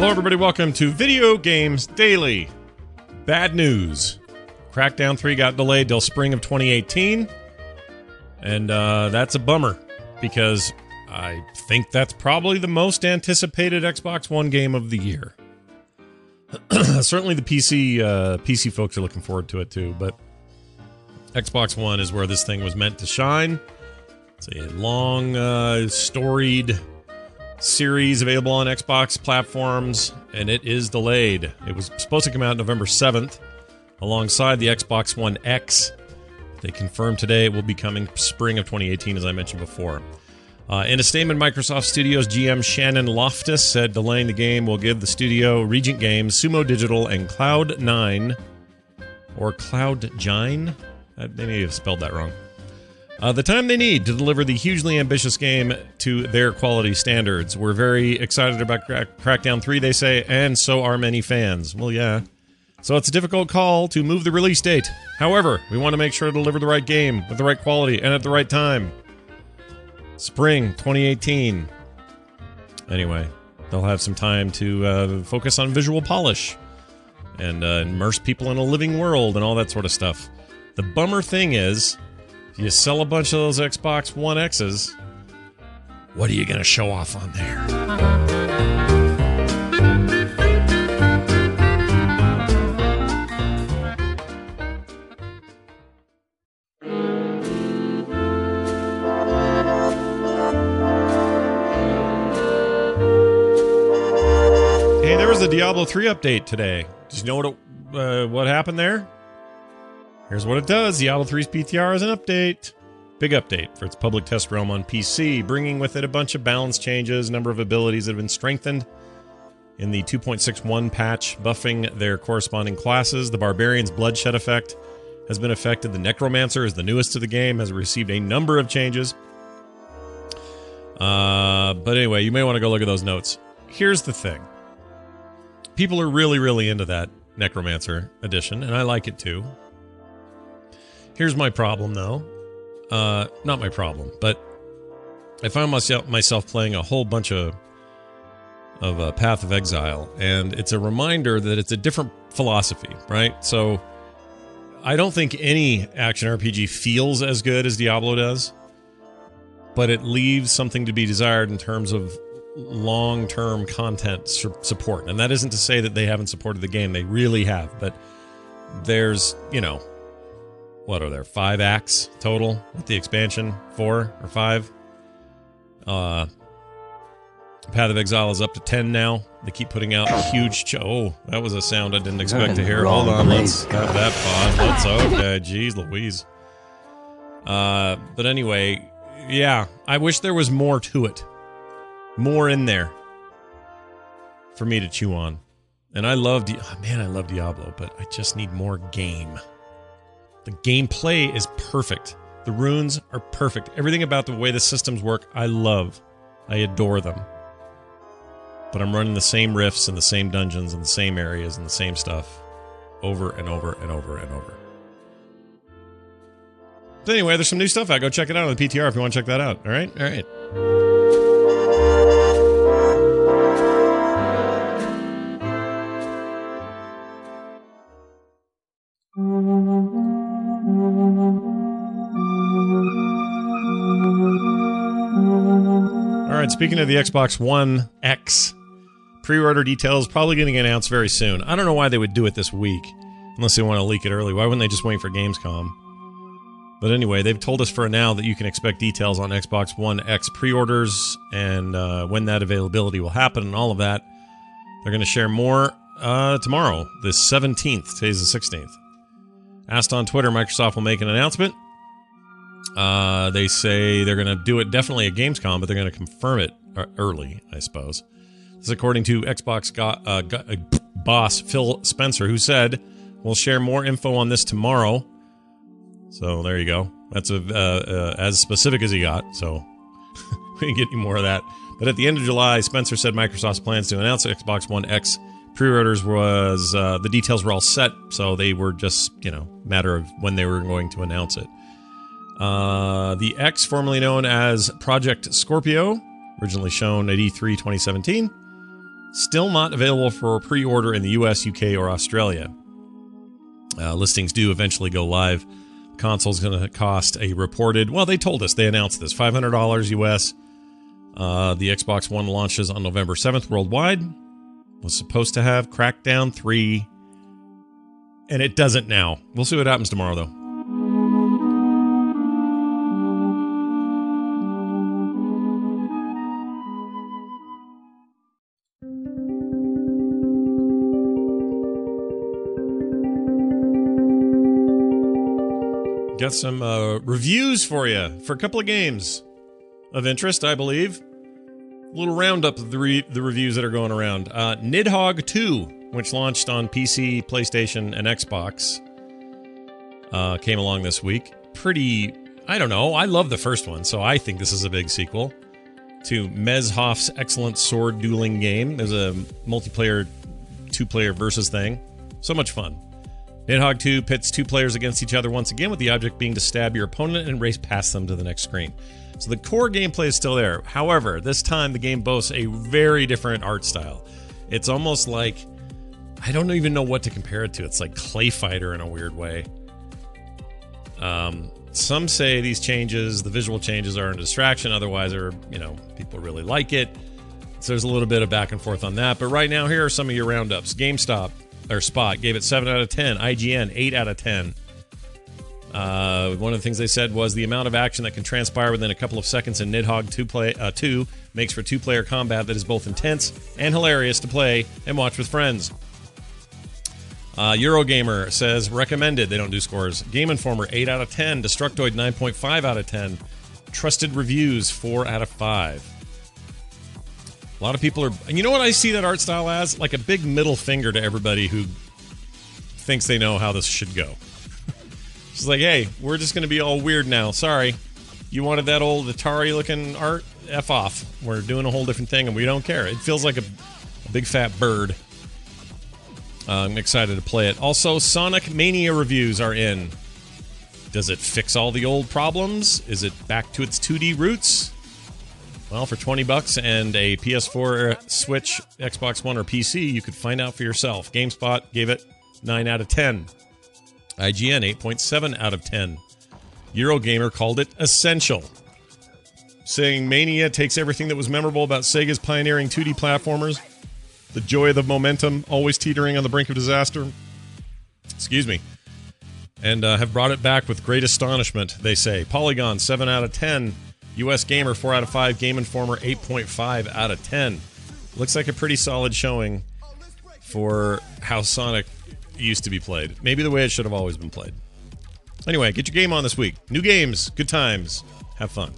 Hello, everybody. Welcome to Video Games Daily. Bad news Crackdown 3 got delayed till spring of 2018. And uh, that's a bummer because I think that's probably the most anticipated Xbox One game of the year. Certainly, the PC uh, PC folks are looking forward to it too, but Xbox One is where this thing was meant to shine. It's a long, uh, storied series available on Xbox platforms, and it is delayed. It was supposed to come out November 7th alongside the Xbox One X. They confirmed today it will be coming spring of 2018, as I mentioned before. Uh, in a statement, Microsoft Studios GM Shannon Loftis said delaying the game will give the studio Reagent Games, Sumo Digital, and Cloud9, or Cloudgine? Uh, they may have spelled that wrong. Uh, the time they need to deliver the hugely ambitious game to their quality standards. We're very excited about Crack- Crackdown 3, they say, and so are many fans. Well, yeah. So it's a difficult call to move the release date. However, we want to make sure to deliver the right game with the right quality and at the right time. Spring 2018. Anyway, they'll have some time to uh, focus on visual polish and uh, immerse people in a living world and all that sort of stuff. The bummer thing is, you sell a bunch of those Xbox One X's, what are you going to show off on there? Hey, there was a Diablo 3 update today. Did you know what it, uh, what happened there? Here's what it does. Diablo 3's PTR is an update. Big update for its public test realm on PC, bringing with it a bunch of balance changes, number of abilities that have been strengthened in the 2.61 patch, buffing their corresponding classes. The Barbarian's Bloodshed effect has been affected. The Necromancer is the newest to the game, has received a number of changes. Uh, but anyway, you may want to go look at those notes. Here's the thing people are really, really into that Necromancer edition, and I like it too. Here's my problem, though. Uh, not my problem, but I found myself myself playing a whole bunch of of uh, Path of Exile, and it's a reminder that it's a different philosophy, right? So I don't think any action RPG feels as good as Diablo does, but it leaves something to be desired in terms of long-term content su- support. And that isn't to say that they haven't supported the game; they really have. But there's, you know, what are there? Five acts total with the expansion, four or five. Uh, Path of Exile is up to ten now. They keep putting out huge. Ch- oh, that was a sound I didn't expect to hear. Hold on, let's have that pause. Let's okay. Jeez, Louise. Uh, but anyway, yeah, I wish there was more to it, more in there for me to chew on. And I love, Di- oh, man, I love Diablo, but I just need more game. The gameplay is perfect. The runes are perfect. Everything about the way the systems work, I love. I adore them. But I'm running the same rifts and the same dungeons and the same areas and the same stuff over and over and over and over. But anyway, there's some new stuff out. Go check it out on the PTR if you want to check that out. All right? All right. All speaking of the Xbox One X, pre-order details probably getting announced very soon. I don't know why they would do it this week, unless they want to leak it early. Why wouldn't they just wait for Gamescom? But anyway, they've told us for now that you can expect details on Xbox One X pre-orders and uh, when that availability will happen and all of that. They're going to share more uh, tomorrow, the 17th. Today's the 16th. Asked on Twitter, Microsoft will make an announcement. Uh, they say they're going to do it definitely at Gamescom, but they're going to confirm it uh, early, I suppose. This is according to Xbox go- uh, go- uh, boss Phil Spencer, who said, "We'll share more info on this tomorrow." So there you go. That's a, uh, uh, as specific as he got. So we didn't get any more of that. But at the end of July, Spencer said Microsoft's plans to announce Xbox One X pre-orders was uh, the details were all set, so they were just you know matter of when they were going to announce it. Uh, the X, formerly known as Project Scorpio, originally shown at E3 2017, Still not available for pre order in the US, UK, or Australia. Uh, listings do eventually go live. Console's going to cost a reported, well, they told us, they announced this $500 US. Uh, the Xbox One launches on November 7th worldwide. Was supposed to have Crackdown 3, and it doesn't now. We'll see what happens tomorrow, though. Got some uh, reviews for you for a couple of games of interest, I believe. A little roundup of the, re- the reviews that are going around. Uh, Nidhogg 2, which launched on PC, PlayStation, and Xbox, uh, came along this week. Pretty, I don't know. I love the first one, so I think this is a big sequel to Messhof's excellent sword dueling game. There's a multiplayer, two player versus thing. So much fun. Nidhogg 2 pits two players against each other once again, with the object being to stab your opponent and race past them to the next screen. So the core gameplay is still there. However, this time the game boasts a very different art style. It's almost like I don't even know what to compare it to. It's like Clay Fighter in a weird way. Um, some say these changes, the visual changes, are a distraction. Otherwise, are you know people really like it. So there's a little bit of back and forth on that. But right now, here are some of your roundups. GameStop or Spot gave it 7 out of 10. IGN, 8 out of 10. Uh, one of the things they said was the amount of action that can transpire within a couple of seconds in Nidhogg 2, play, uh, 2 makes for two player combat that is both intense and hilarious to play and watch with friends. Uh, Eurogamer says recommended. They don't do scores. Game Informer 8 out of 10. Destructoid 9.5 out of 10. Trusted reviews 4 out of 5. A lot of people are. And you know what I see that art style as? Like a big middle finger to everybody who thinks they know how this should go. It's like, hey, we're just going to be all weird now. Sorry. You wanted that old Atari looking art? F off. We're doing a whole different thing and we don't care. It feels like a, a big fat bird. Uh, I'm excited to play it. Also, Sonic Mania reviews are in. Does it fix all the old problems? Is it back to its 2D roots? Well, for 20 bucks and a PS4, Switch, Xbox One, or PC, you could find out for yourself. GameSpot gave it 9 out of 10. IGN 8.7 out of 10. Eurogamer called it essential, saying Mania takes everything that was memorable about Sega's pioneering 2D platformers, the joy of the momentum, always teetering on the brink of disaster. Excuse me. And uh, have brought it back with great astonishment, they say. Polygon 7 out of 10. US Gamer, 4 out of 5. Game Informer, 8.5 out of 10. Looks like a pretty solid showing for how Sonic used to be played. Maybe the way it should have always been played. Anyway, get your game on this week. New games, good times. Have fun.